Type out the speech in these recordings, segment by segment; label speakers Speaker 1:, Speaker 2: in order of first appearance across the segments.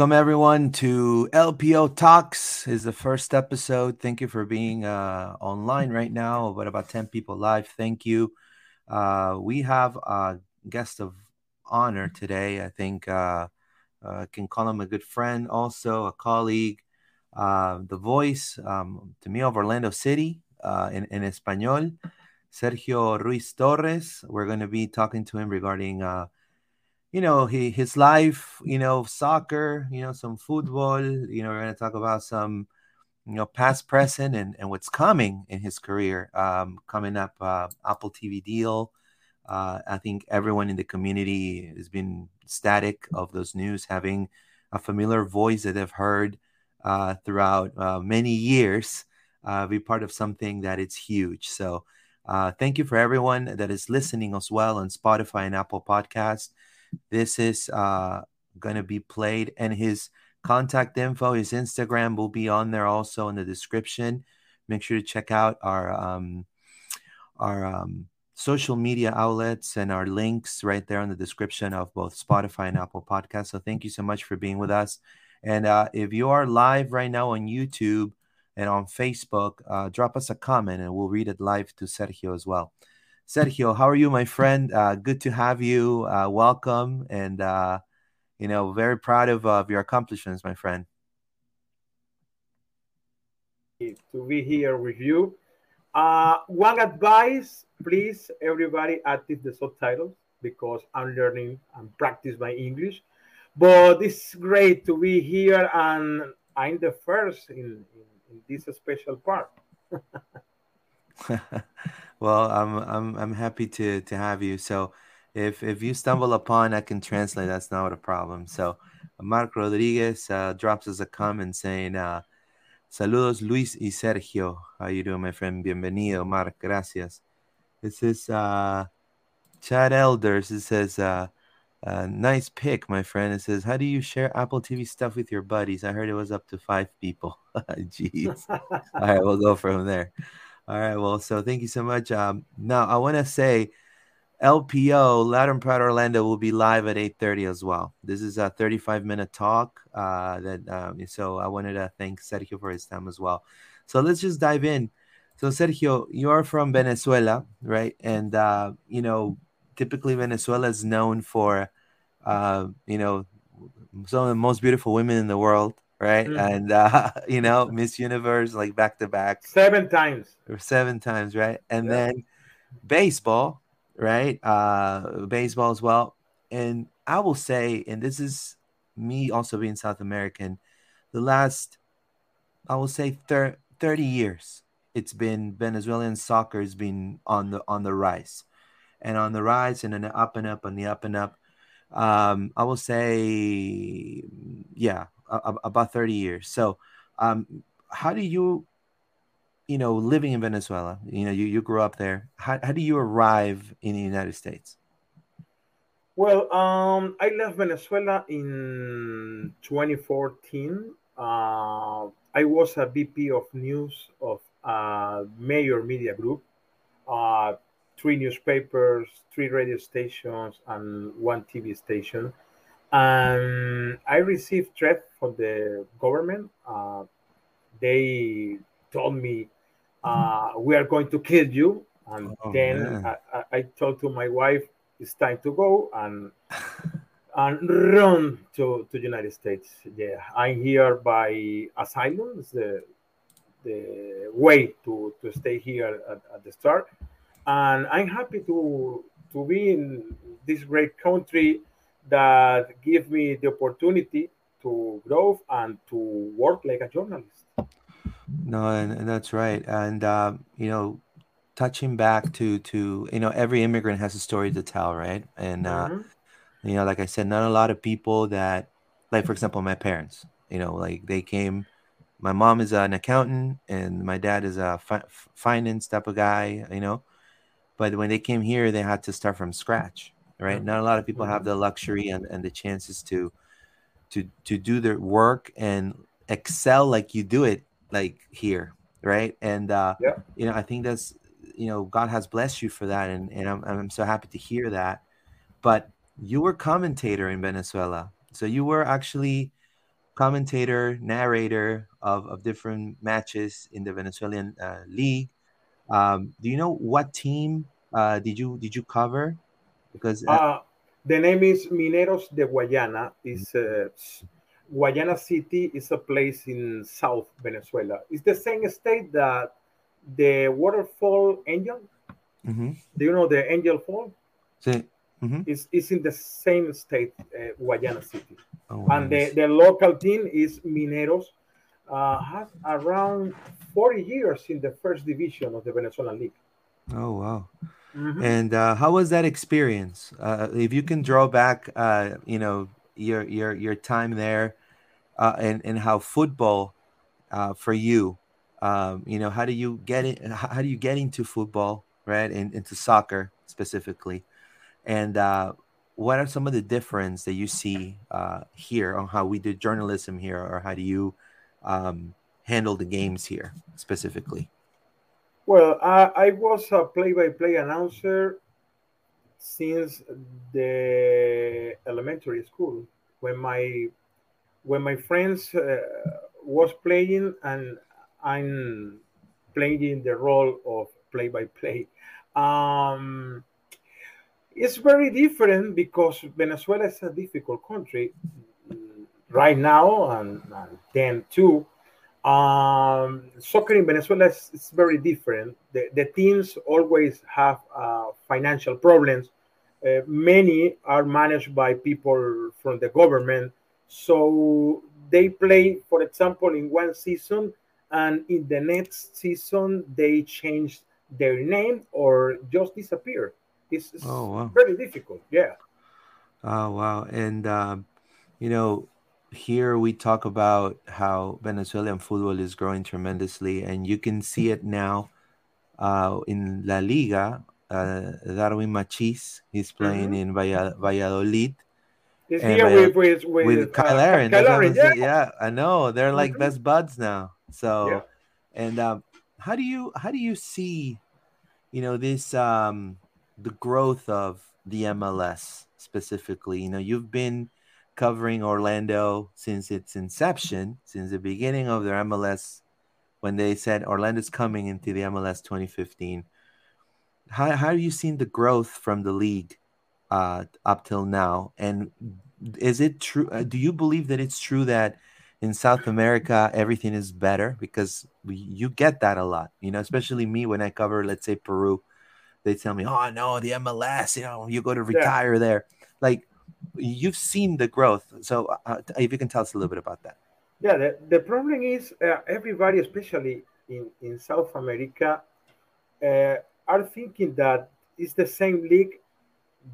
Speaker 1: Welcome everyone to LPO Talks. Is the first episode. Thank you for being uh, online right now. But about ten people live. Thank you. Uh, we have a guest of honor today. I think uh, uh, can call him a good friend, also a colleague. Uh, the voice um, to me of Orlando City uh, in in Espanol, Sergio Ruiz Torres. We're going to be talking to him regarding you know he, his life you know soccer you know some football you know we're going to talk about some you know past present and, and what's coming in his career um, coming up uh, apple tv deal. Uh, i think everyone in the community has been static of those news having a familiar voice that they've heard uh, throughout uh, many years uh, be part of something that it's huge. So uh, thank you for everyone that is listening as well on spotify and apple podcast this is uh, going to be played, and his contact info, his Instagram will be on there also in the description. Make sure to check out our um, our um, social media outlets and our links right there in the description of both Spotify and Apple Podcasts. So thank you so much for being with us. And uh, if you are live right now on YouTube and on Facebook, uh, drop us a comment and we'll read it live to Sergio as well. Sergio, how are you, my friend? Uh, good to have you. Uh, welcome, and uh, you know, very proud of, of your accomplishments, my friend.
Speaker 2: To be here with you. Uh, one advice, please, everybody, active the subtitles because I'm learning and practice my English. But it's great to be here, and I'm the first in, in, in this special part.
Speaker 1: well, I'm I'm I'm happy to to have you. So, if if you stumble upon, I can translate. That's not a problem. So, Mark Rodriguez uh, drops us a comment saying, uh, "Saludos, Luis y Sergio. How you doing, my friend? Bienvenido, Mark. Gracias." This is uh, Chad Elders. It says. Uh, uh, nice pick, my friend. It says, "How do you share Apple TV stuff with your buddies?" I heard it was up to five people. Jeez. All right, we'll go from there. All right. Well, so thank you so much. Um, now I want to say LPO Latin Proud Orlando will be live at 8:30 as well. This is a 35 minute talk. Uh, that um, so I wanted to thank Sergio for his time as well. So let's just dive in. So Sergio, you are from Venezuela, right? And uh, you know, typically Venezuela is known for, uh, you know, some of the most beautiful women in the world right? Mm-hmm. And uh, you know, Miss Universe like back to back
Speaker 2: seven times
Speaker 1: or seven times, right? And yeah. then baseball, right? Uh, baseball as well. And I will say, and this is me also being South American, the last, I will say, thir- thirty years, it's been Venezuelan soccer has been on the on the rise, and on the rise, and then up and up, and the up and up. Um, I will say, yeah, about 30 years. So, um, how do you, you know, living in Venezuela, you know, you, you grew up there. How, how do you arrive in the United States?
Speaker 2: Well, um, I left Venezuela in 2014. Uh, I was a VP of news of a major media group, uh, three newspapers, three radio stations, and one TV station and I received threat from the government. Uh, they told me, uh, "We are going to kill you." And oh, then I, I, told to my wife, "It's time to go and and run to to United States." Yeah, I'm here by asylum. It's the the way to to stay here at, at the start, and I'm happy to to be in this great country that give me the opportunity to grow and to work like a journalist.
Speaker 1: No, and, and that's right. And uh, you know, touching back to to you know, every immigrant has a story to tell, right? And uh, mm-hmm. you know, like I said, not a lot of people that, like for example, my parents. You know, like they came. My mom is an accountant, and my dad is a fi- finance type of guy. You know, but when they came here, they had to start from scratch right? Not a lot of people have the luxury and, and the chances to to to do their work and excel like you do it like here, right? And uh, yeah. you know, I think that's you know, God has blessed you for that, and and I'm I'm so happy to hear that. But you were commentator in Venezuela, so you were actually commentator, narrator of, of different matches in the Venezuelan uh, league. Um, do you know what team uh, did you did you cover?
Speaker 2: Because uh, uh the name is Mineros de Guayana. Is uh, Guayana City is a place in South Venezuela. It's the same state that the waterfall Angel. Mm-hmm. Do you know the Angel Fall?
Speaker 1: Sí.
Speaker 2: Mm-hmm. It's, it's in the same state, uh, Guayana City. Oh, and nice. the, the local team is Mineros. Uh, has around 40 years in the first division of the Venezuelan League.
Speaker 1: Oh, wow. Mm-hmm. And uh, how was that experience? Uh, if you can draw back, uh, you know, your your your time there, uh, and and how football, uh, for you, um, you know, how do you get it? How do you get into football, right? And into soccer specifically, and uh, what are some of the difference that you see here on how we do journalism here, or how do you um, handle the games here specifically?
Speaker 2: Well, I, I was a play-by-play announcer since the elementary school when my when my friends uh, was playing and I'm playing the role of play-by-play. Um, it's very different because Venezuela is a difficult country right now and, then too um, soccer in Venezuela is, is very different. The, the, teams always have uh, financial problems. Uh, many are managed by people from the government. So they play, for example, in one season, and in the next season, they change their name or just disappear. It's, it's oh, wow. very difficult. Yeah.
Speaker 1: Oh, wow. And, um, you know, here we talk about how Venezuelan football is growing tremendously, and you can see it now uh, in La Liga. Uh, Darwin Machis, he's playing mm-hmm. in Valladolid.
Speaker 2: He's here with, with, with,
Speaker 1: with uh, Kyle Larin.
Speaker 2: Kyle Larin yeah.
Speaker 1: yeah. I know. They're like mm-hmm. best buds now. So, yeah. and um, how do you how do you see, you know, this um, the growth of the MLS specifically? You know, you've been covering Orlando since its inception, since the beginning of their MLS, when they said Orlando's coming into the MLS 2015. How, how have you seen the growth from the league uh, up till now? And is it true? Uh, do you believe that it's true that in South America everything is better? Because we, you get that a lot, you know, especially me when I cover, let's say, Peru. They tell me, "Oh no, the MLS, you know, you go to retire yeah. there." Like, you've seen the growth. So uh, uh, if you can tell us a little bit about that.
Speaker 2: Yeah, the, the problem is uh, everybody, especially in, in South America, uh, are thinking that it's the same league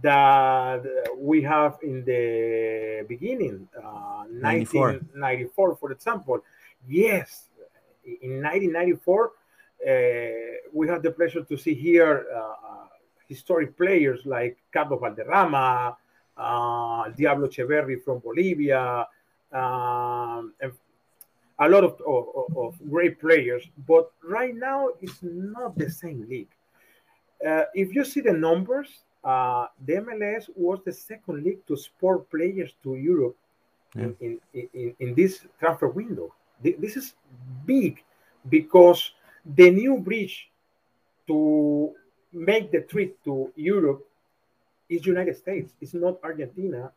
Speaker 2: that we have in the beginning, uh, 1994, for example. Yes, in 1994, uh, we had the pleasure to see here historic players like Carlos Valderrama, uh, Diablo Etcheverry from Bolivia, um, and a lot of, of, of, great players. But right now, it's not the same league. Uh, if you see the numbers, uh, the MLS was the second league to sport players to Europe yeah. in, in, in, in, this transfer window. This is big because the new bridge to make the trip to Europe is United States. It's not Argentina.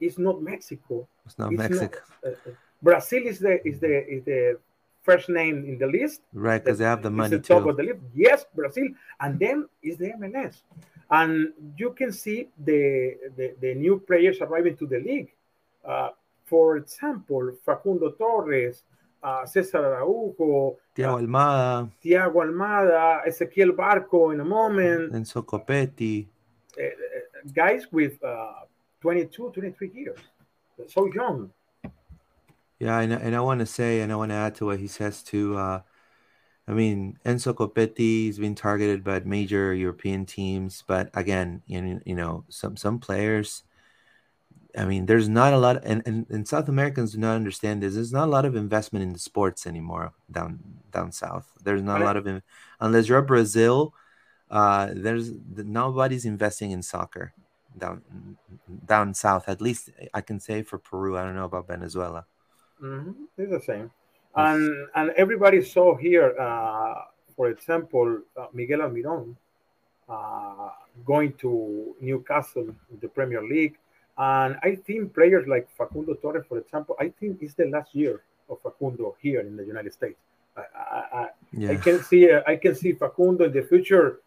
Speaker 2: It's not Mexico.
Speaker 1: It's not it's Mexico.
Speaker 2: Not, uh, uh, Brazil is the is the is the first name in the list.
Speaker 1: Right, because they have the money
Speaker 2: the top too. of the list. Yes, Brazil, and then is the MLS, and you can see the the, the new players arriving to the league. Uh, for example, Facundo Torres, uh, Cesar Araujo,
Speaker 1: Thiago Almada,
Speaker 2: Thiago Almada, Ezequiel Barco in a moment,
Speaker 1: Enzo Copetti.
Speaker 2: Uh, guys with uh, 22, 23 years, so young.
Speaker 1: Yeah, and, and I want to say, and I want to add to what he says too. Uh, I mean, Enzo Copetti has been targeted by major European teams, but again, you, you know, some some players. I mean, there's not a lot, and, and, and South Americans do not understand this. There's not a lot of investment in the sports anymore down down south. There's not a lot of, unless you're Brazil, uh, there's nobody's investing in soccer down down south. At least I can say for Peru. I don't know about Venezuela.
Speaker 2: Mm-hmm. It's the same, and and everybody saw here, uh, for example, uh, Miguel Almiron uh, going to Newcastle in the Premier League, and I think players like Facundo Torres, for example, I think it's the last year of Facundo here in the United States. I, I, yeah. I can see uh, I can see Facundo in the future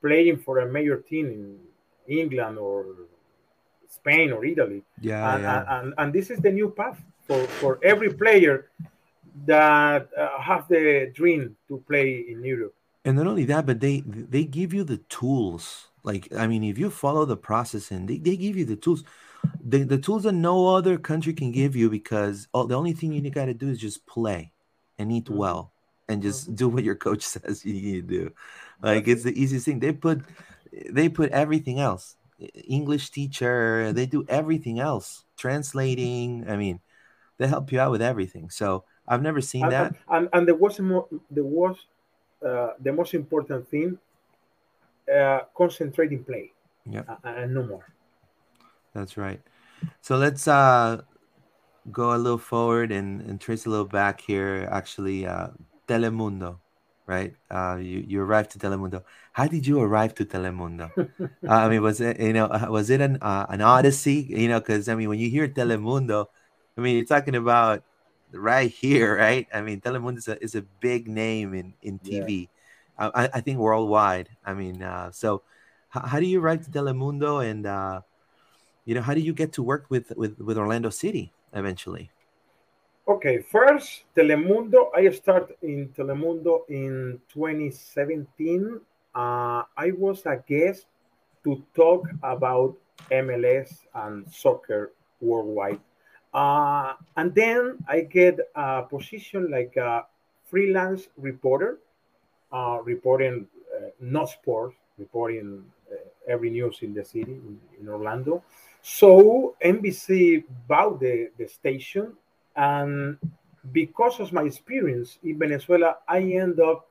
Speaker 2: playing for a major team in England or Spain or Italy.
Speaker 1: Yeah,
Speaker 2: and,
Speaker 1: yeah.
Speaker 2: And, and, this is the new path for, for every player that uh, have the dream to play in Europe.
Speaker 1: And not only that, but they they give you the tools. Like I mean, if you follow the process and they, they give you the tools, the, the tools that no other country can give you because all, the only thing you got to do is just play and eat mm-hmm. well and just mm-hmm. do what your coach says you need to do. Like it's the easiest thing. They put they put everything else. English teacher, they do everything else. Translating, I mean, they help you out with everything. So I've never seen
Speaker 2: and,
Speaker 1: that.
Speaker 2: And, and there was more, there was uh, the most important thing: uh, concentrating play.
Speaker 1: Yeah,
Speaker 2: uh, and no more.
Speaker 1: That's right. So let's uh, go a little forward and, and trace a little back here. Actually, uh, Telemundo, right? Uh, you you arrived to Telemundo. How did you arrive to Telemundo? uh, I mean, was it you know uh, was it an uh, an odyssey? You know, because I mean, when you hear Telemundo, I mean, you're talking about right here, right? I mean, Telemundo is a, is a big name in in TV. Yeah. I, I think worldwide. I mean, uh, so how, how do you arrive to Telemundo, and uh, you know, how do you get to work with with with Orlando City eventually?
Speaker 2: Okay, first Telemundo. I started in Telemundo in 2017. Uh, I was a guest to talk about MLS and soccer worldwide. Uh, and then I get a position like a freelance reporter, uh, reporting uh, not sports, reporting uh, every news in the city, in, in, Orlando. So NBC bought the, the station. And because of my experience in Venezuela, I end up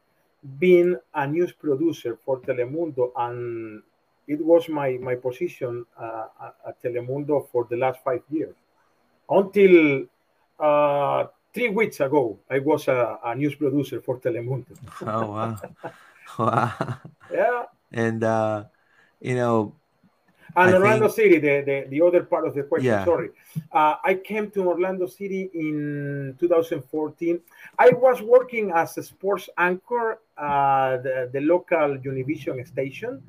Speaker 2: being a news producer for Telemundo. And it was my, my position uh, at Telemundo for the last five years until uh, three weeks ago, I was a, a, news producer for Telemundo.
Speaker 1: oh wow, wow.
Speaker 2: Yeah.
Speaker 1: And uh, you know,
Speaker 2: and I Orlando think... City, the, the, the other part of the question. Yeah. Sorry, uh, I came to Orlando City in 2014. I was working as a sports anchor at the, the local Univision station.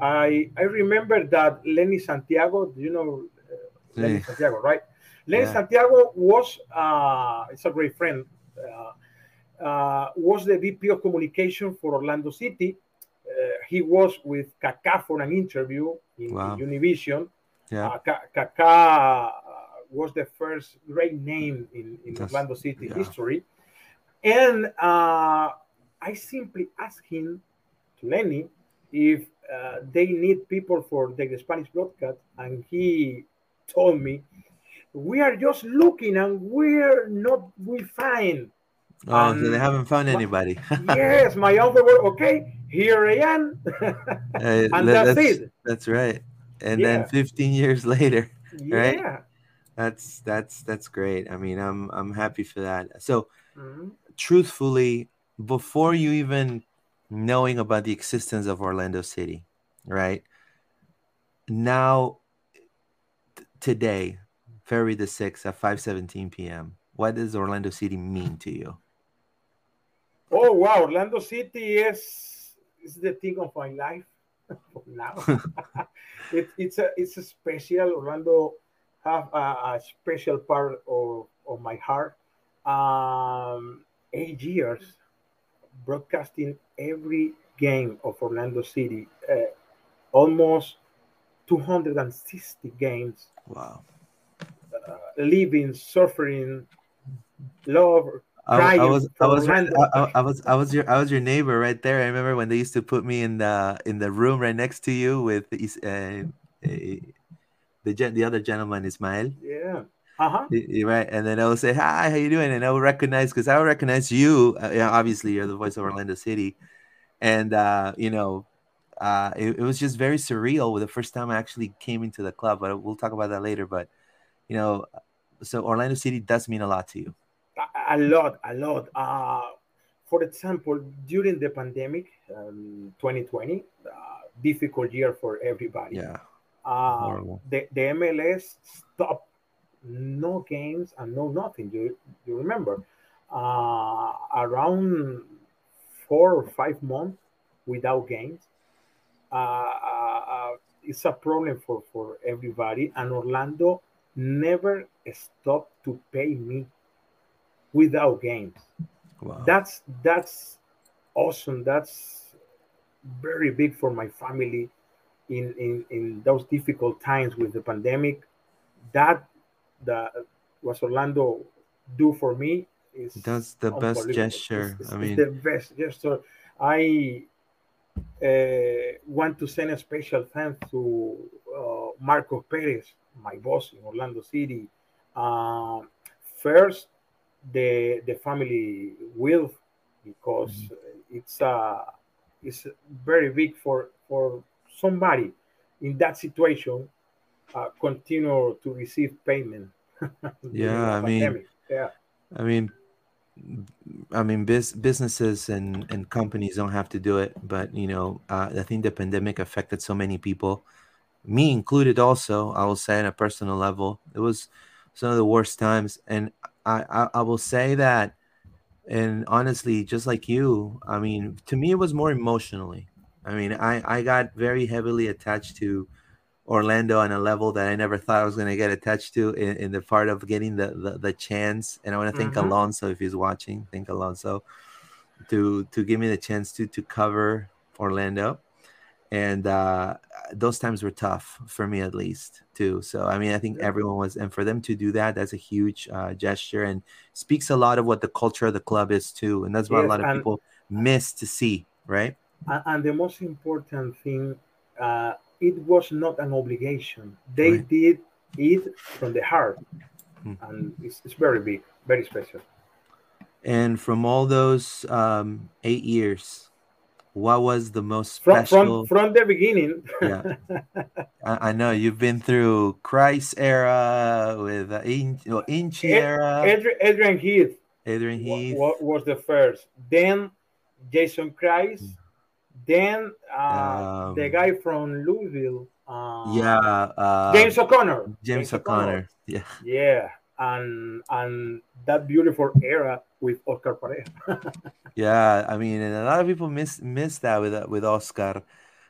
Speaker 2: I I remember that Lenny Santiago, you know uh, Lenny yeah. Santiago, right? Lenny yeah. Santiago was, uh, it's a great friend, uh, uh, was the VP of communication for Orlando City. Uh, he was with Kaká for an interview in, wow. Univision.
Speaker 1: Yeah. Uh,
Speaker 2: Kaká uh, was the first great name in, in Orlando City yeah. history. And I simply asked him, to Lenny, if they need people for the Spanish broadcast, and he told me we are just looking and we're not we find
Speaker 1: oh and so they haven't found anybody
Speaker 2: yes my other word okay here i am
Speaker 1: and that's, that's, it that's right and yeah. then 15 years later right? yeah. that's that's that's great i mean i'm i'm happy for that so mm-hmm. truthfully before you even knowing about the existence of orlando city right now t- today February the 6th at 5:17 p.m. What does Orlando City mean to you?
Speaker 2: Oh wow, Orlando City is is the thing of my life now. it, it's a it's a special Orlando have a, a special part of, of my heart. Um, eight years broadcasting every game of Orlando City, uh, almost 260 games.
Speaker 1: Wow
Speaker 2: uh, living, suffering, love,
Speaker 1: I, I, was I was right, I, I, was I was your I was your neighbor right there. I remember when they used to put me in the in the room right next to you with uh, the the other gentleman Ismael.
Speaker 2: Yeah. Uh-huh.
Speaker 1: Right, and then I would say, "Hi, how you doing?" And I would recognize because I would recognize you. Uh, obviously, you're the voice of Orlando City, and uh, you know, uh, it, it was just very surreal. With the first time I actually came into the club, but we'll talk about that later. But you know, so Orlando City does mean a lot to you.
Speaker 2: A lot, a lot. Uh, for example, during the pandemic, um, 2020, uh, difficult year for everybody.
Speaker 1: Yeah.
Speaker 2: Uh, the, the MLS stopped no games and no nothing. You, you remember? Uh, around four or five months without games. Uh, uh, uh, it's a problem for, for everybody. And Orlando never stopped to pay me without games. Wow. That's that's awesome. That's very big for my family in, in, in those difficult times with the pandemic. That that was Orlando do for me is
Speaker 1: that's the best gesture. It's, it's, I mean,
Speaker 2: the best gesture. I uh, want to send a special thanks to uh, Marco Perez, my boss in Orlando City. Uh, first, the the family will because mm-hmm. it's uh it's very big for for somebody in that situation uh, continue to receive payment.
Speaker 1: yeah, I mean,
Speaker 2: yeah,
Speaker 1: I mean, I mean, biz, businesses and, and companies don't have to do it, but you know, uh, I think the pandemic affected so many people, me included. Also, I will say on a personal level, it was some of the worst times, and I, I, I will say that, and honestly, just like you, I mean, to me, it was more emotionally. I mean, I I got very heavily attached to Orlando on a level that I never thought I was going to get attached to in, in, the part of getting the, the, the chance. And I want to thank mm-hmm. Alonso if he's watching. Thank Alonso to to give me the chance to to cover Orlando. And uh, those times were tough for me, at least, too. So, I mean, I think everyone was, and for them to do that, that's a huge uh, gesture and speaks a lot of what the culture of the club is, too. And that's what yes, a lot of people miss to see, right?
Speaker 2: And the most important thing, uh, it was not an obligation. They right. did it from the heart, hmm. and it's, it's, very big, very special.
Speaker 1: And from all those um, eight years, what was the most special?
Speaker 2: From from, from the beginning.
Speaker 1: yeah, I, I, know you've been through Kreis era with uh, In, well, Inchy era.
Speaker 2: Adrian, Adrian Heath.
Speaker 1: Adrian Heath
Speaker 2: was, was the first. Then Jason Kreis Mm then uh, um, the guy from Louisville. Uh,
Speaker 1: yeah, uh,
Speaker 2: James O'Connor.
Speaker 1: James, James O'Connor. O'Connor. Yeah.
Speaker 2: Yeah, and and that beautiful era with Oscar Pareja.
Speaker 1: yeah, I mean, and a lot of people miss miss that with with Oscar.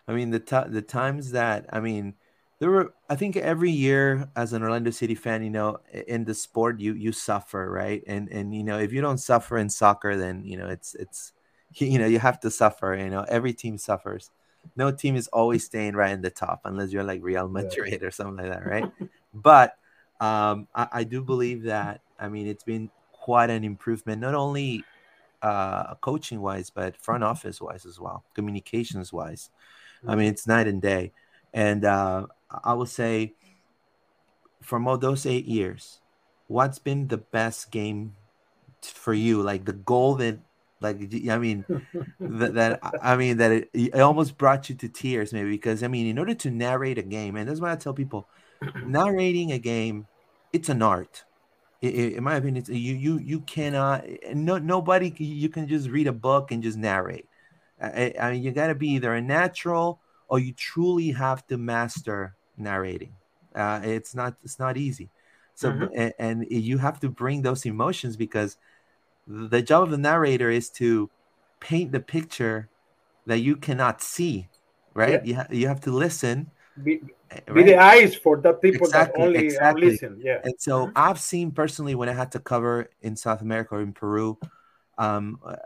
Speaker 1: I mean, the t- the times that I mean, there were. I think every year as an Orlando City fan, you know, in the sport, you you suffer, right? And and you know, if you don't suffer in soccer, then you know, it's it's you know you have to suffer you know every team suffers no team is always staying right in the top unless you're like real madrid yeah. or something like that right but um, I, I, do believe that i mean it's been quite an improvement not only uh, coaching wise but front office wise as well communications wise mm-hmm. i mean it's night and day. And uh, i will say from all those eight years what's been the best game for you? Like the goal that like I mean, that, that, I mean that it, it, almost brought you to tears, maybe because I mean, in order to narrate a game, and that's why I tell people, narrating a game, it's an art. in my opinion, it's, you you you cannot no nobody you can just read a book and just narrate. I, I mean, you got to be either a natural or you truly have to master narrating. Uh, it's not it's not easy. So mm-hmm. and, and you have to bring those emotions because the job of the narrator is to paint the picture that you cannot see right yeah. you, ha- you have to listen
Speaker 2: be, right? be the eyes for the people exactly, that only exactly. listen yeah
Speaker 1: and so mm-hmm. i've seen personally when i had to cover in south america or in peru um uh,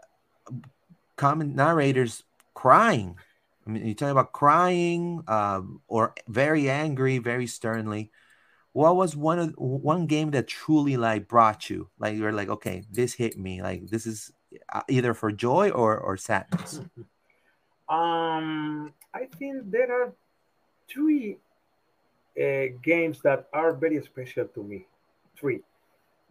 Speaker 1: common narrators crying i mean you're talking about crying um, or very angry very sternly what was one of one game that truly like brought you like you're like okay this hit me like this is uh, either for joy or or sadness
Speaker 2: um i think there are three uh, games that are very special to me three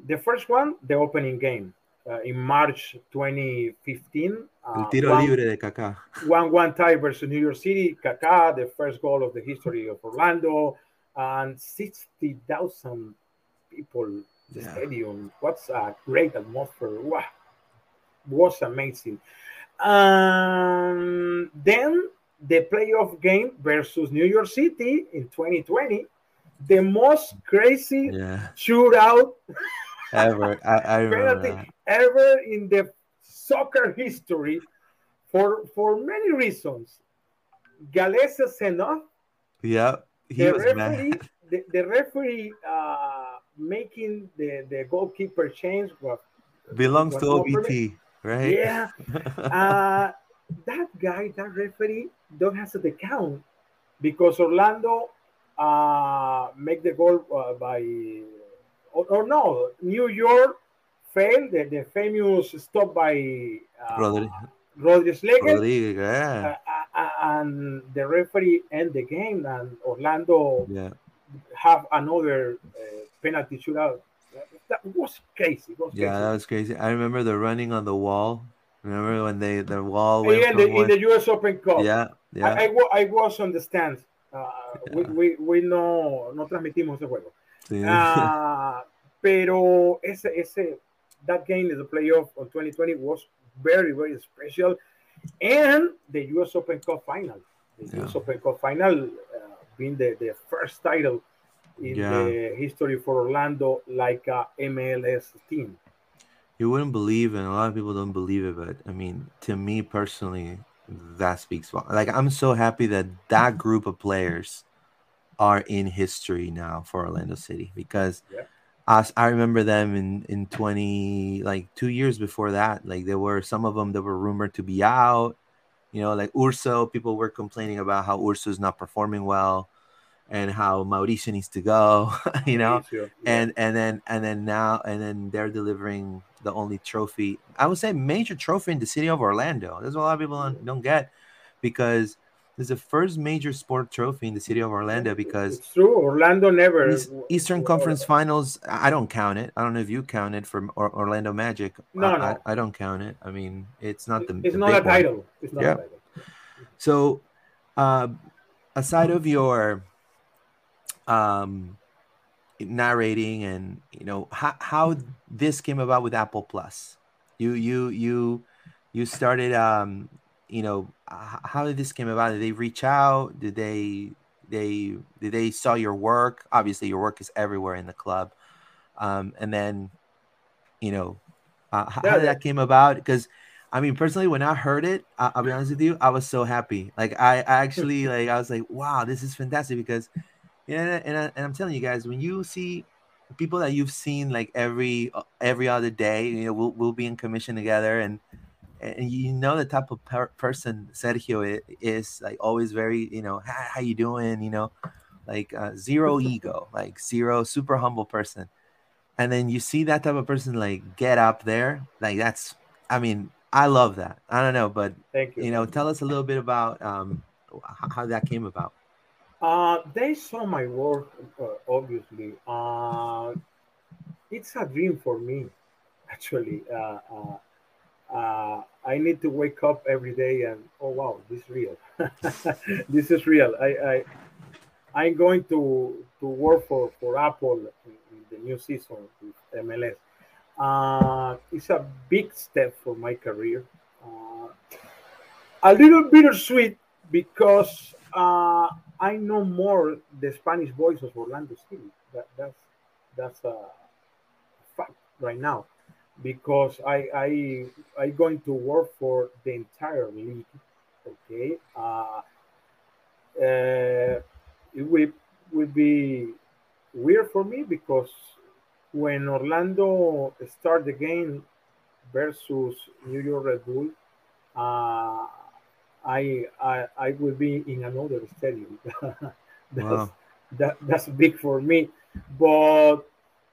Speaker 2: the first one the opening game uh, in March 2015. Uh,
Speaker 1: El tiro one, libre de Kaká.
Speaker 2: 1 1 tie versus New York City. Kaká, the first goal of the history of Orlando and 60,000 people the
Speaker 1: Yeah.
Speaker 2: stadium. What's a great atmosphere! Wow, was amazing. Um, then the playoff game versus New York City in 2020, the most crazy
Speaker 1: Yeah.
Speaker 2: shootout
Speaker 1: Ever. I, I remember
Speaker 2: ever in the soccer history for for many reasons. Gallese Senov,
Speaker 1: yeah, He
Speaker 2: the
Speaker 1: was
Speaker 2: referee,
Speaker 1: mad.
Speaker 2: the, the referee uh, making the, the goalkeeper change was
Speaker 1: Belongs
Speaker 2: was
Speaker 1: to OBT, right?
Speaker 2: yeah. Uh, that guy, that referee, don't have the count because Orlando uh, make the goal uh, by or, or no, New York failed the, the famous stop by uh,
Speaker 1: Rodri-
Speaker 2: Rodriguez
Speaker 1: Rodriguez, yeah.
Speaker 2: uh, uh, and the referee end the game, and Orlando
Speaker 1: Yeah.
Speaker 2: have another uh, penalty shootout. That was crazy. Was
Speaker 1: Yeah,
Speaker 2: crazy.
Speaker 1: that was crazy. I remember the running on the wall. Remember when they the wall went
Speaker 2: Yeah, in the, in the U.S. Open Cup.
Speaker 1: Yeah, yeah.
Speaker 2: I, I, I was on the stands. Uh, we,
Speaker 1: Yeah.
Speaker 2: we, we no, no transmitimos ese juego.
Speaker 1: sí.
Speaker 2: Ah, pero ese, ese, that game in the playoff of 2020 was very, very special. And the US Open Cup final. The
Speaker 1: Yeah.
Speaker 2: US Open Cup final uh, being the, the first title in
Speaker 1: Yeah.
Speaker 2: the history for Orlando, like a MLS team.
Speaker 1: You wouldn't believe, and a lot of people don't believe it, but I mean, to me personally, that speaks for like I'm so happy that that group of players are in history now for Orlando City because
Speaker 2: Yeah.
Speaker 1: us I remember them in in 20 like 2 years before that. Like there were some of them that were rumored to be out. You know like Urso people were complaining about how Urso's not performing well and how Mauricio needs to go you know
Speaker 2: yeah.
Speaker 1: and and then and then now and then they're delivering the only trophy i would say major trophy in the city of orlando there's a lot of people don't, don't get because it's the first major sport trophy in the city of orlando because
Speaker 2: it's true. Orlando never
Speaker 1: eastern conference finals i don't count it i don't know if you count it for or, orlando magic
Speaker 2: No,
Speaker 1: I,
Speaker 2: no.
Speaker 1: I, I don't count it i mean it's not the
Speaker 2: It's
Speaker 1: the
Speaker 2: not a
Speaker 1: big one.
Speaker 2: title. It's not
Speaker 1: Yeah.
Speaker 2: a title.
Speaker 1: So, uh, aside of your um, narrating and you know how, how this came about with Apple Plus, you you you you started um, you know how did this came about? Did they reach out? Did they they did they saw your work? Obviously, your work is everywhere in the club, um, and then you know uh, how did that came about? Because I mean, personally, when I heard it, I- I'll be honest with you, I was so happy. Like, I, I actually, like, I was like, wow, this is fantastic because, know, and, I, and I'm telling you guys, when you see people that you've seen like every every other day, you know, we'll, we'll be in commission together, and and you know the type of per- person Sergio is, like, always very, you know, hi, how you doing, you know, like uh, zero ego, like zero, super humble person, and then you see that type of person like get up there, like that's, I mean. I love that. I don't know, but
Speaker 2: Thank you.
Speaker 1: you know, tell us a little bit about um, how that came about.
Speaker 2: Uh, they saw my work, uh, obviously. Uh, it's a dream for me, actually. Uh, uh, uh, I need to wake up every day and, oh, wow, this is real. this is real. I, I, I'm going to, to work for, for Apple in, in the new season with MLS. Uh, it's a big step for my career. Uh, a little bittersweet because uh, I know more the Spanish voice of Orlando City. That, that's that's a fact right now because I I I going to work for the entire league. Okay, uh, uh, it will will be weird for me because when Orlando start the game versus New York Red Bull, uh, I, I I will be in another stadium. that's,
Speaker 1: Wow.
Speaker 2: that, that's big for me, but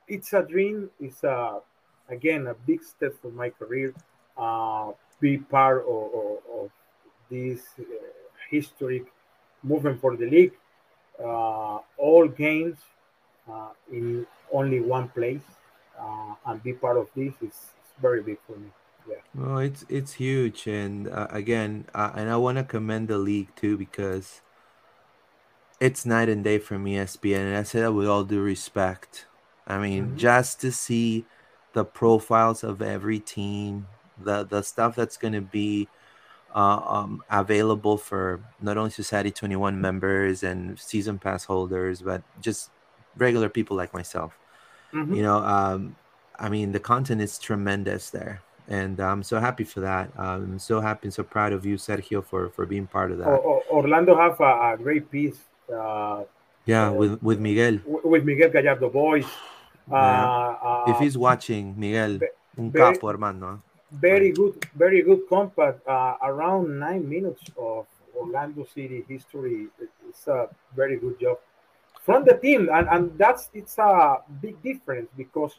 Speaker 2: it's a dream. It's a again a big step for my career. Uh, be part of, of, of this uh, historic movement for the league. Uh, all games uh, in only one place uh, and be part of this is, is very big for me. Yeah.
Speaker 1: Well, it's it's huge, and uh, again, uh, and I want to commend the league too because it's night and day from ESPN, and I say that with all due respect. I mean, mm-hmm. just to see the profiles of every team, the the stuff that's going to be uh, um, available for not only Society 21 members and season pass holders, but just regular people like myself. Mm-hmm. You know, um, I mean, the content is tremendous there. And I'm so happy for that. I'm so happy and so proud of you, Sergio, for, for being part of that.
Speaker 2: Orlando have a, a great piece. Uh,
Speaker 1: yeah, uh, with, with Miguel.
Speaker 2: With Miguel Gallardo Boys.
Speaker 1: Uh, uh, if he's watching, Miguel, un capo, hermano
Speaker 2: very good, very good compact. Uh, around nine minutes of Orlando City history. It's a very good job from the team, and, and that's it's a big difference because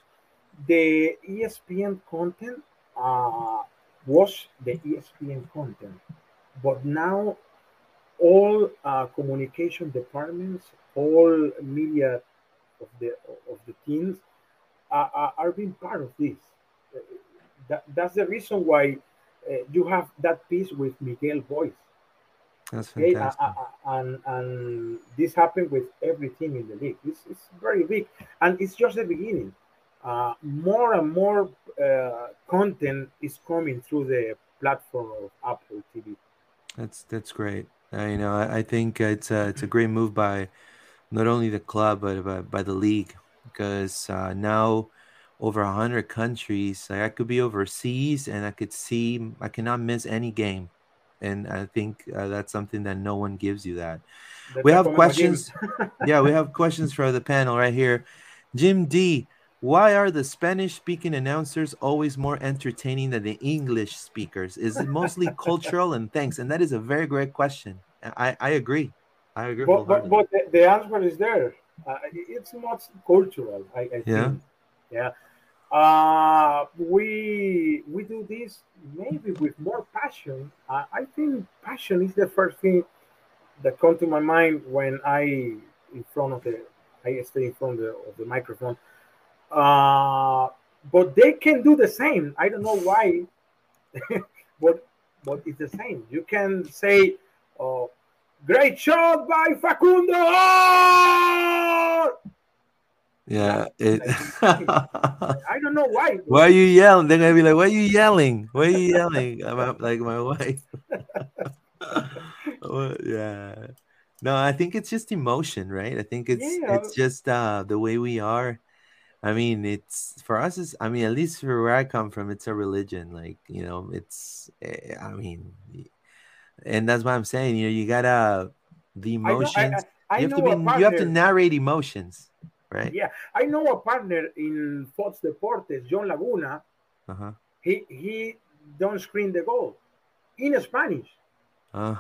Speaker 2: the ESPN content uh, was the ESPN content, but now all uh, communication departments, all media of the of the teams uh, uh are being part of this that, that's the reason why uh, you have that piece with Miguel Boyce.
Speaker 1: That's fantastic.
Speaker 2: Okay? Uh, and, and this happened with every team in the league. It's, it's very big. And it's just the beginning. Uh, more and more uh, content is coming through the platform of Apple TV.
Speaker 1: That's that's great. I know. I, I think it's a, it's a great move by not only the club but by, by the league because uh, now over a hundred countries. Like I could be overseas and I could see. I cannot miss any game, and I think uh, that's something that no one gives you. That we have questions. yeah, we have questions for the panel right here. Jim D. Why are the Spanish speaking announcers always more entertaining than the English speakers? Is it mostly cultural? And thanks. And that is a very great question. I, I agree. I agree.
Speaker 2: But, but, but the, the, answer is there. Uh, it's not cultural. I, I yeah. Think. Yeah. Uh, we we do this maybe with more passion. Uh, I think passion is the first thing that comes to my mind when I in front of the I stay in front of the, of the microphone. Uh, but they can do the same. I don't know why, but but it's the same. You can say, "Oh, great shot by Facundo!"
Speaker 1: Yeah. It...
Speaker 2: I don't know why.
Speaker 1: Why are you yelling? They're gonna be like, "Why are you yelling? Why are you yelling?" about like my wife. yeah. No, I think it's just emotion, right? I think it's yeah. it's just uh the way we are. I mean, it's for us. Is I mean, at least for where I come from, it's a religion. Like you know, it's. Eh, I mean, and that's what I'm saying. You know, you gotta the emotions. I know, I, I, you have to be. You have to narrate emotions right?
Speaker 2: Yeah, I know a partner in Fox Deportes, John Laguna. Uh-huh. He he don't screen the goal in Spanish.
Speaker 1: Uh,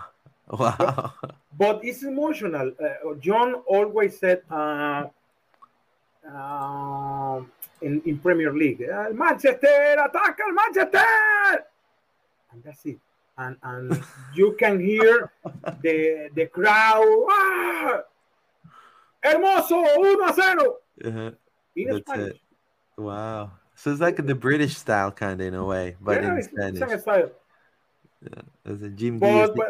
Speaker 1: wow.
Speaker 2: But, but it's emotional. Uh, John always said uh, uh, in, in Premier League, uh, Manchester, attack Manchester! And that's it. And, and you can hear the, the crowd. Ah! Hermoso, 1 a 0. Uh-huh.
Speaker 1: In Spanish. It. Wow. So it's like the British style, kind of in a way, but yeah, in Spanish.
Speaker 2: style.
Speaker 1: Yeah, as a Jim
Speaker 2: but, but,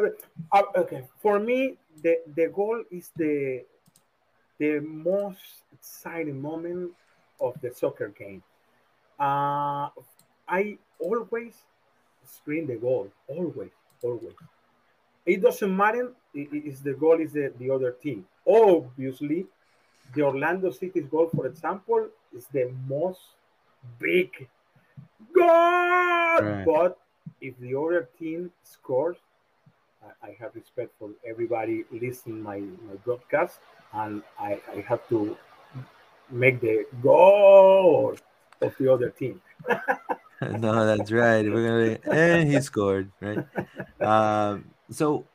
Speaker 2: uh, okay, for me, the the goal is the the most exciting moment of the soccer game. Uh, I always screen the goal, always, always. It doesn't matter if the goal is the, the other team. Obviously, the Orlando City's goal, for example, is the most big goal. Right. But if the other team scores, I, I, have respect for everybody listening my, my broadcast, and I, I have to make the goal of the other team.
Speaker 1: no, that's right. We're gonna and he scored, right? Um, so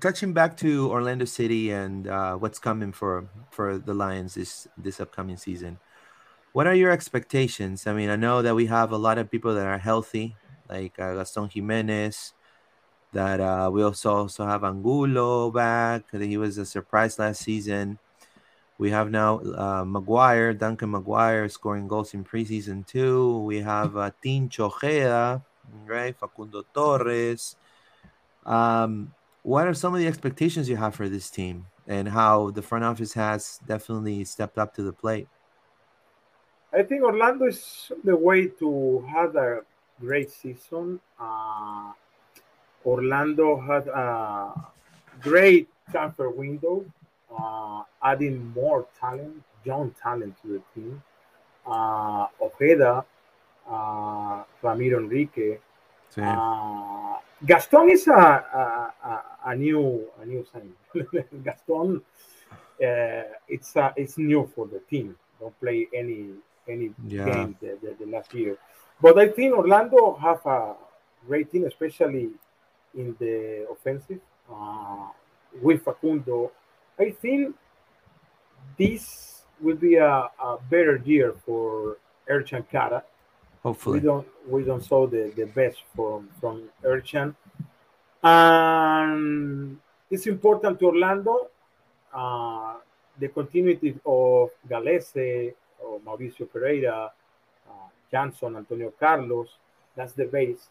Speaker 1: touching back to Orlando City and uh, what's coming for for the Lions this this upcoming season. What are your expectations? I mean, I know that we have a lot of people that are healthy, like uh, Gaston Jimenez. That uh, we also also have Angulo back. He was a surprise last season. We have now uh, Maguire, Duncan Maguire, scoring goals in preseason too. We have uh, Tincho right? Facundo Torres. Um, what are some of the expectations you have for this team and how the front office has definitely stepped up to the plate?
Speaker 2: I think Orlando is the way to have a great season. Uh, Orlando had a great transfer window, uh, adding more talent, young talent to the team. Uh, Ojeda, uh, Ramiro Enrique,
Speaker 1: Sí.
Speaker 2: uh, Gaston is a, a, a, a new a new sign. Gaston, uh, it's uh, it's new for the team. Don't play any any
Speaker 1: Yeah.
Speaker 2: game the, the, the last year, but I think Orlando have a great team, especially in the offensive uh, with Facundo. I think this will be a, a better year for Ercan Kara we
Speaker 1: Hopefully.
Speaker 2: don't we don't saw the, the best from from Ercan. And it's important to Orlando uh, the continuity of Gallese or Mauricio Pereira, uh, Johnson, Antonio Carlos. That's the base.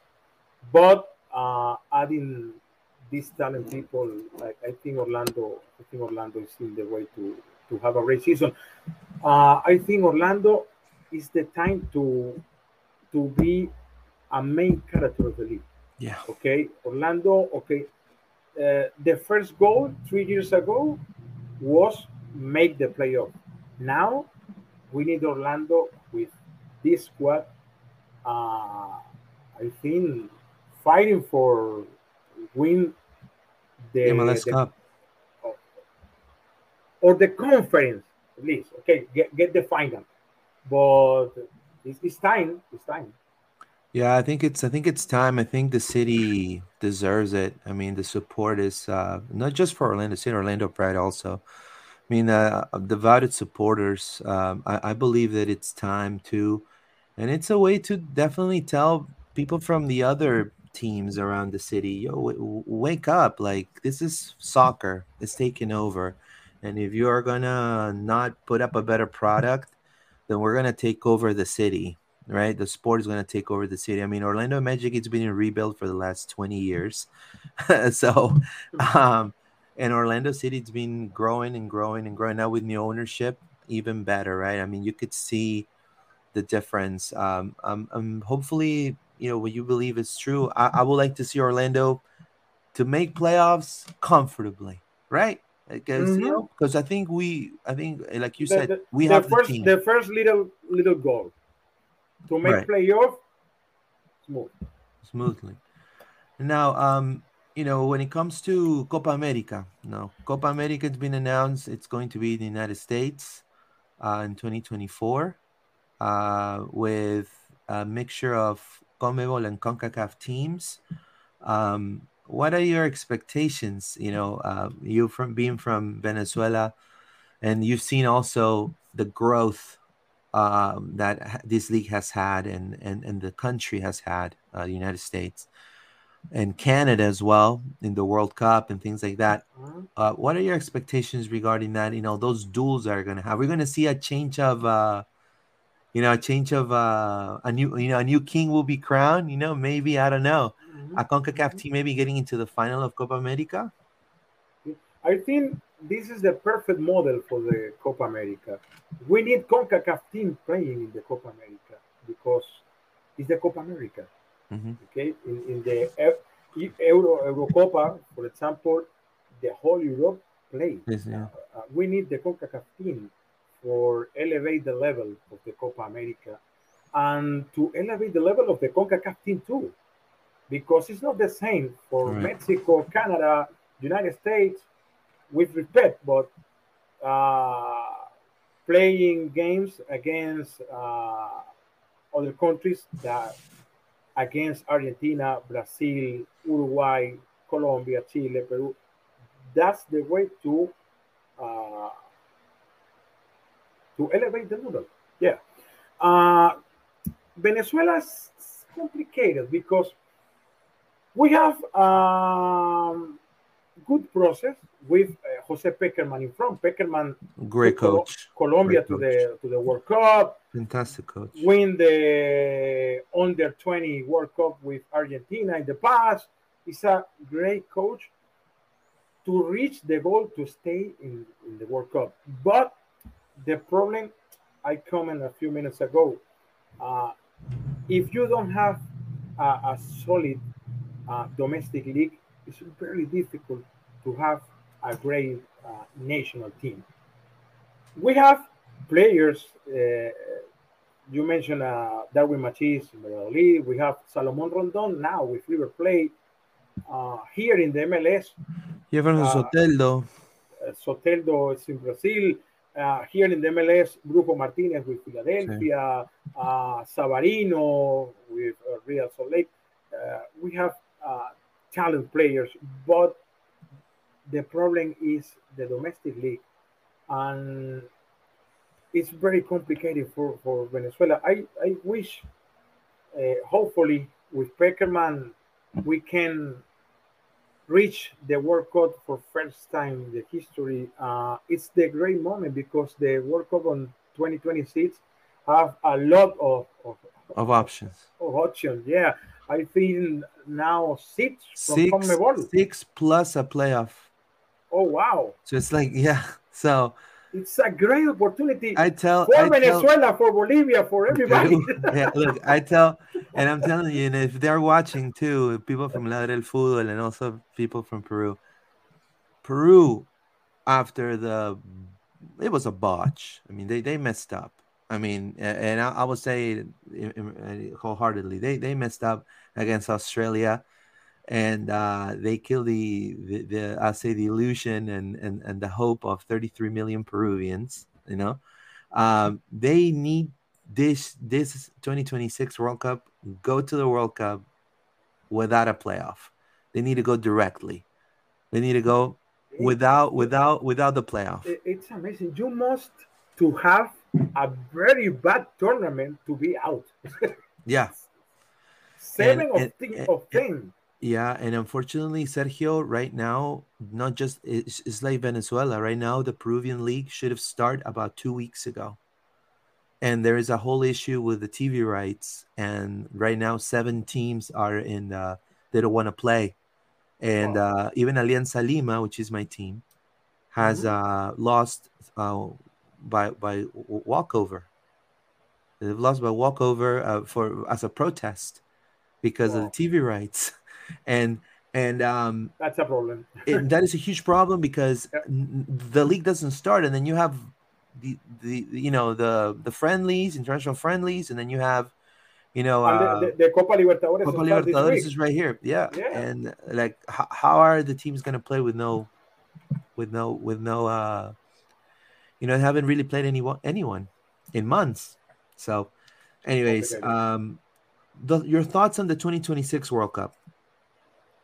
Speaker 2: But uh, adding these talent people, like I think Orlando, I think Orlando is in the way to to have a great season. Uh, I think Orlando is the time to to be a main character of the league.
Speaker 1: Yeah.
Speaker 2: Okay, Orlando. Okay, uh, the first goal three years ago was make the playoff. Now we need Orlando with this squad. Uh, I think fighting for win the,
Speaker 1: MLS
Speaker 2: the-
Speaker 1: Cup.
Speaker 2: or the conference at least. Okay, get, get the final, but it's, it's time. It's time.
Speaker 1: Yeah, I think it's I think it's time. I think the city deserves it. I mean, the support is uh, not just for Orlando City, Orlando Pride also. I mean, uh, devoted supporters. Um, I, I believe that it's time to, and it's a way to definitely tell people from the other teams around the city, yo, w- wake up! Like this is soccer. It's taking over, and if you are gonna not put up a better product, then we're gonna take over the city right? The sport is to take over the city. I mean, Orlando Magic, it's been in rebuild for the last 20 years. so, um, and Orlando City, it's been growing and growing and growing. Now with new ownership, even better, right? I mean, you could see the difference. Um, um, um hopefully, you know, what you believe is true. I, I would like to see Orlando to make playoffs comfortably, right? Because you
Speaker 2: Mhm.
Speaker 1: know, because I think we, I think, like you
Speaker 2: The-
Speaker 1: said,
Speaker 2: the,
Speaker 1: we
Speaker 2: the
Speaker 1: have
Speaker 2: first
Speaker 1: the team.
Speaker 2: the first little little goal to make
Speaker 1: Right.
Speaker 2: playoff smooth.
Speaker 1: smoothly. Now, um, you know, when it comes to Copa America, no, Copa America has been announced. It's going to be in the United States uh, in 2024 uh, with a mixture of CONMEBOL and CONCACAF teams. Um, what are your expectations? You know, uh, you from being from Venezuela, and you've seen also the growth um, that this league has had and, and, and the country has had, uh, the United States and Canada as well in the World Cup and things like that.
Speaker 2: Uh,
Speaker 1: Uh, what are your expectations regarding that? You know, those duels are going to have. We're going to see a change of, uh, you know, a change of uh, a new, you know, a new king will be crowned. You know, maybe I don't know. A Concacaf team maybe getting into the final of Copa America.
Speaker 2: I think this is the perfect model for the Copa America. We need CONCACAF team playing in the Copa America because it's the Copa America.
Speaker 1: hmm
Speaker 2: Okay, in, in the Eu- Euro Eurocopa, for example, the whole Europe play.
Speaker 1: Yes, yeah.
Speaker 2: Uh, we need the CONCACAF team for elevate the level of the Copa America and to elevate the level of the CONCACAF team too, because it's not the same for
Speaker 1: Right.
Speaker 2: Mexico, Canada, United States, with respect, but uh, playing games against uh, other countries that against Argentina, Brazil, Uruguay, Colombia, Chile, Peru. That's the way to uh, to elevate the level. Yeah. Uh, Venezuela is complicated because we have um, good process with uh, Jose Pekerman in front. Pekerman
Speaker 1: Great coach.
Speaker 2: Colombia
Speaker 1: Great
Speaker 2: to the to the World Cup,
Speaker 1: Fantastic coach.
Speaker 2: win the under 20 World Cup with Argentina in the past. He's a great coach to reach the goal to stay in, in the World Cup. But the problem, I commented a few minutes ago. Uh, if you don't have a, a solid uh, domestic league, it's very difficult to have a great uh, national team. We have players. Uh, you mentioned uh, Darwin Machis in Valladolid. We have Salomon Rondon now with River Plate. Uh, here in the MLS,
Speaker 1: Jefferson uh, Soteldo.
Speaker 2: Soteldo is in Brazil. Uh, here in the MLS, Grupo Martinez with Philadelphia, sí. uh, Savarino with uh, Real Salt Lake. Uh, we have uh, talent players, but the problem is the domestic league, and it's very complicated for, for Venezuela. I, I wish, uh, hopefully, with Pekerman, we can reach the World Cup for first time in the history. Uh, it's the great moment because the World Cup on 2026 have a lot of of,
Speaker 1: of options.
Speaker 2: Of options, yeah. I think now six
Speaker 1: six, six plus a playoff.
Speaker 2: Oh wow!
Speaker 1: So it's like yeah. So
Speaker 2: it's a great opportunity.
Speaker 1: I tell
Speaker 2: for
Speaker 1: I
Speaker 2: Venezuela,
Speaker 1: tell,
Speaker 2: for Bolivia, for everybody.
Speaker 1: yeah, look, I tell, and I'm telling you, and if they're watching too, people from Ladra el Fútbol and also people from Peru. Peru, after the, it was a botch. I mean, they they messed up. I mean, and I, I would say wholeheartedly, they they messed up against Australia and uh, they kill the, the, the I say the illusion and, and and the hope of 33 million Peruvians. You know, um, they need this this 2026 World Cup. Go to the World Cup without a playoff. They need to go directly. They need to go without without without the playoff.
Speaker 2: It's amazing. You must to have a very bad tournament to be out.
Speaker 1: yeah.
Speaker 2: Seven and, of, and, of ten.
Speaker 1: Yeah, and unfortunately, Sergio, right now, not just it's, it's like Venezuela. Right now, the Peruvian league should have started about two weeks ago, and there is a whole issue with the TV rights. And right now, seven teams are in. Uh, they don't want to play, and oh. uh, even Alianza Lima, which is my team, has mm-hmm. uh, lost uh, by by walkover. They've lost by walkover uh, for as a protest because wow. of the TV rights. and and um,
Speaker 2: that's a problem.
Speaker 1: it, that is a huge problem because yep. the league doesn't start, and then you have the, the you know the the friendlies, international friendlies, and then you have you know
Speaker 2: uh, the, the, the, Copa Libertadores.
Speaker 1: Copa Libertadores is right here, yeah. yeah. And like, how, how are the teams going to play with no, with no, with no, uh, you know, haven't really played anyone anyone in months. So, anyways, um, the, your thoughts on the 2026 World Cup?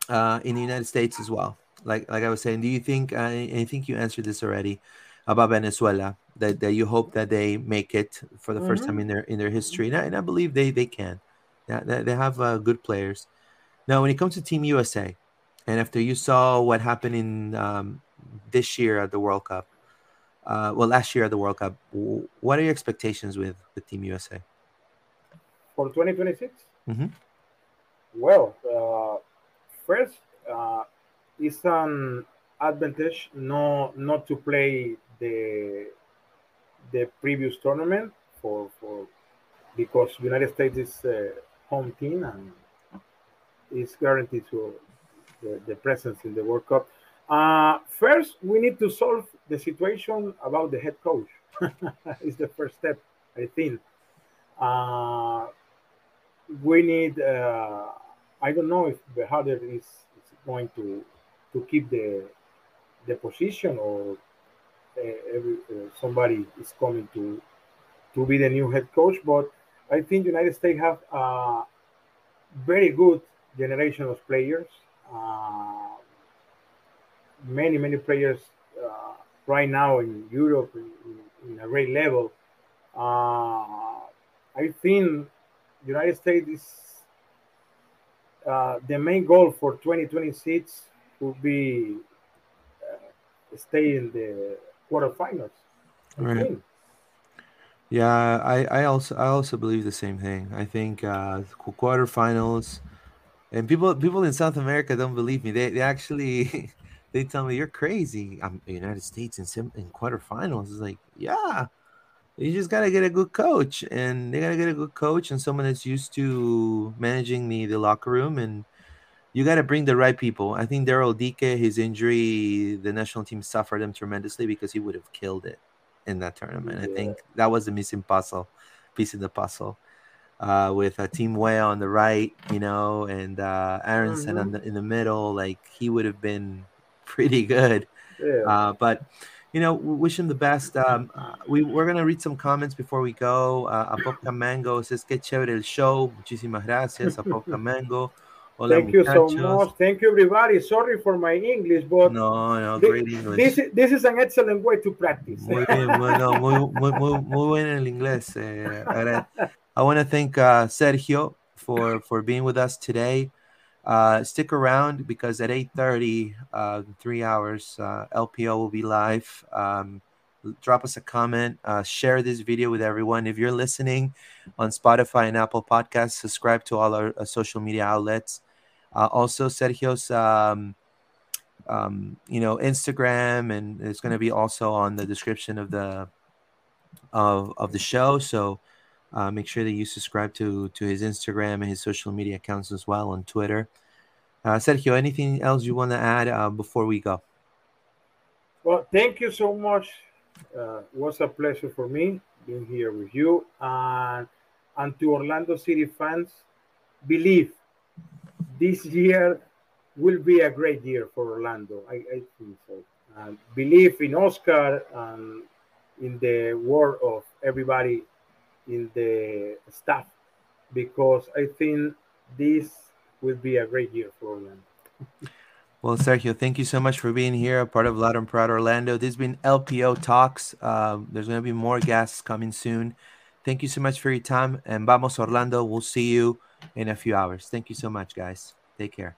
Speaker 1: Uh, in the United States as well. Like like I was saying, do you think? Uh, I think you answered this already about Venezuela. That, that you hope that they make it for the mm-hmm. first time in their in their history, and I, and I believe they they can. Yeah, they, they have uh, good players. Now, when it comes to Team USA, and after you saw what happened in um, this year at the World Cup, uh, well, last year at the World Cup, what are your expectations with with Team USA
Speaker 2: for 2026?
Speaker 1: Mm-hmm.
Speaker 2: Well, uh, first, uh, it's an advantage no not to play the the previous tournament for for because United States is a home team and is guaranteed to the, the presence in the World Cup. Uh, first, we need to solve the situation about the head coach. is the first step, I think. Uh, we need uh, I don't know if Berhalter is, is going to to keep the the position or uh, every, uh, somebody is coming to to be the new head coach. But I think United States have a very good generation of players. Uh, many many players uh, right now in Europe in, in, a great level. Uh, I think United States is uh, the main goal for 2026 will be uh, stay in the quarterfinals.
Speaker 1: Right. Yeah, I, I also I also believe the same thing. I think uh, quarterfinals, and people people in South America don't believe me. They they actually they tell me you're crazy. I'm United States in in quarterfinals. It's like yeah, You just gotta get a good coach, and they gotta get a good coach and someone that's used to managing the the locker room, and you gotta bring the right people. I think Daryl Dike, his injury, the national team suffered him tremendously because he would have killed it in that tournament. Yeah. I think that was the missing puzzle, piece of the puzzle. Uh, with a Tim Weah on the right, you know, and uh, Aaronson mm-hmm. the, in the middle, like he would have been pretty good. Yeah. Uh, but you know, wish him the best. Um, we, we're going to read some comments before we go. Uh, Apopka Mango says, que chévere el show. Muchísimas gracias, Apopka Mango.
Speaker 2: Hola, Thank muchachos. you so much. Thank you, everybody. Sorry for my English, but
Speaker 1: no, no, great English.
Speaker 2: This, this is an excellent way to practice.
Speaker 1: Muy bien, bueno, muy, muy, muy, muy bueno el inglés. Eh, I want to thank uh, Sergio for, for being with us today. Uh, stick around because at 8.30, uh, three hours, uh, LPO will be live. Um, drop us a comment, uh, share this video with everyone. If you're listening on Spotify and Apple Podcasts, subscribe to all our, uh, social media outlets. Uh, also, Sergio's, um, um, you know, Instagram, and it's going to be also on the description of the of of the show. So uh, make sure that you subscribe to to his Instagram and his social media accounts as well on Twitter. Uh, Sergio, anything else you want to add uh, before we go?
Speaker 2: Well, thank you so much. Uh, it was a pleasure for me being here with you. And, and to Orlando City fans, believe this year will be a great year for Orlando. I, I think so. And believe in Oscar and in the work of everybody in the staff because I think this will be a great year for Orlando.
Speaker 1: Well, Sergio, thank you so much for being here, a part of Loud and Proud Orlando. This has been LPO Talks. Uh, there's going to be more guests coming soon. Thank you so much for your time. And vamos, Orlando. We'll see you in a few hours. Thank you so much, guys. Take care.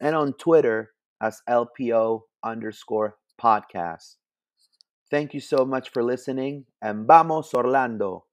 Speaker 1: and on Twitter as LPO underscore podcast. Thank you so much for listening and vamos Orlando.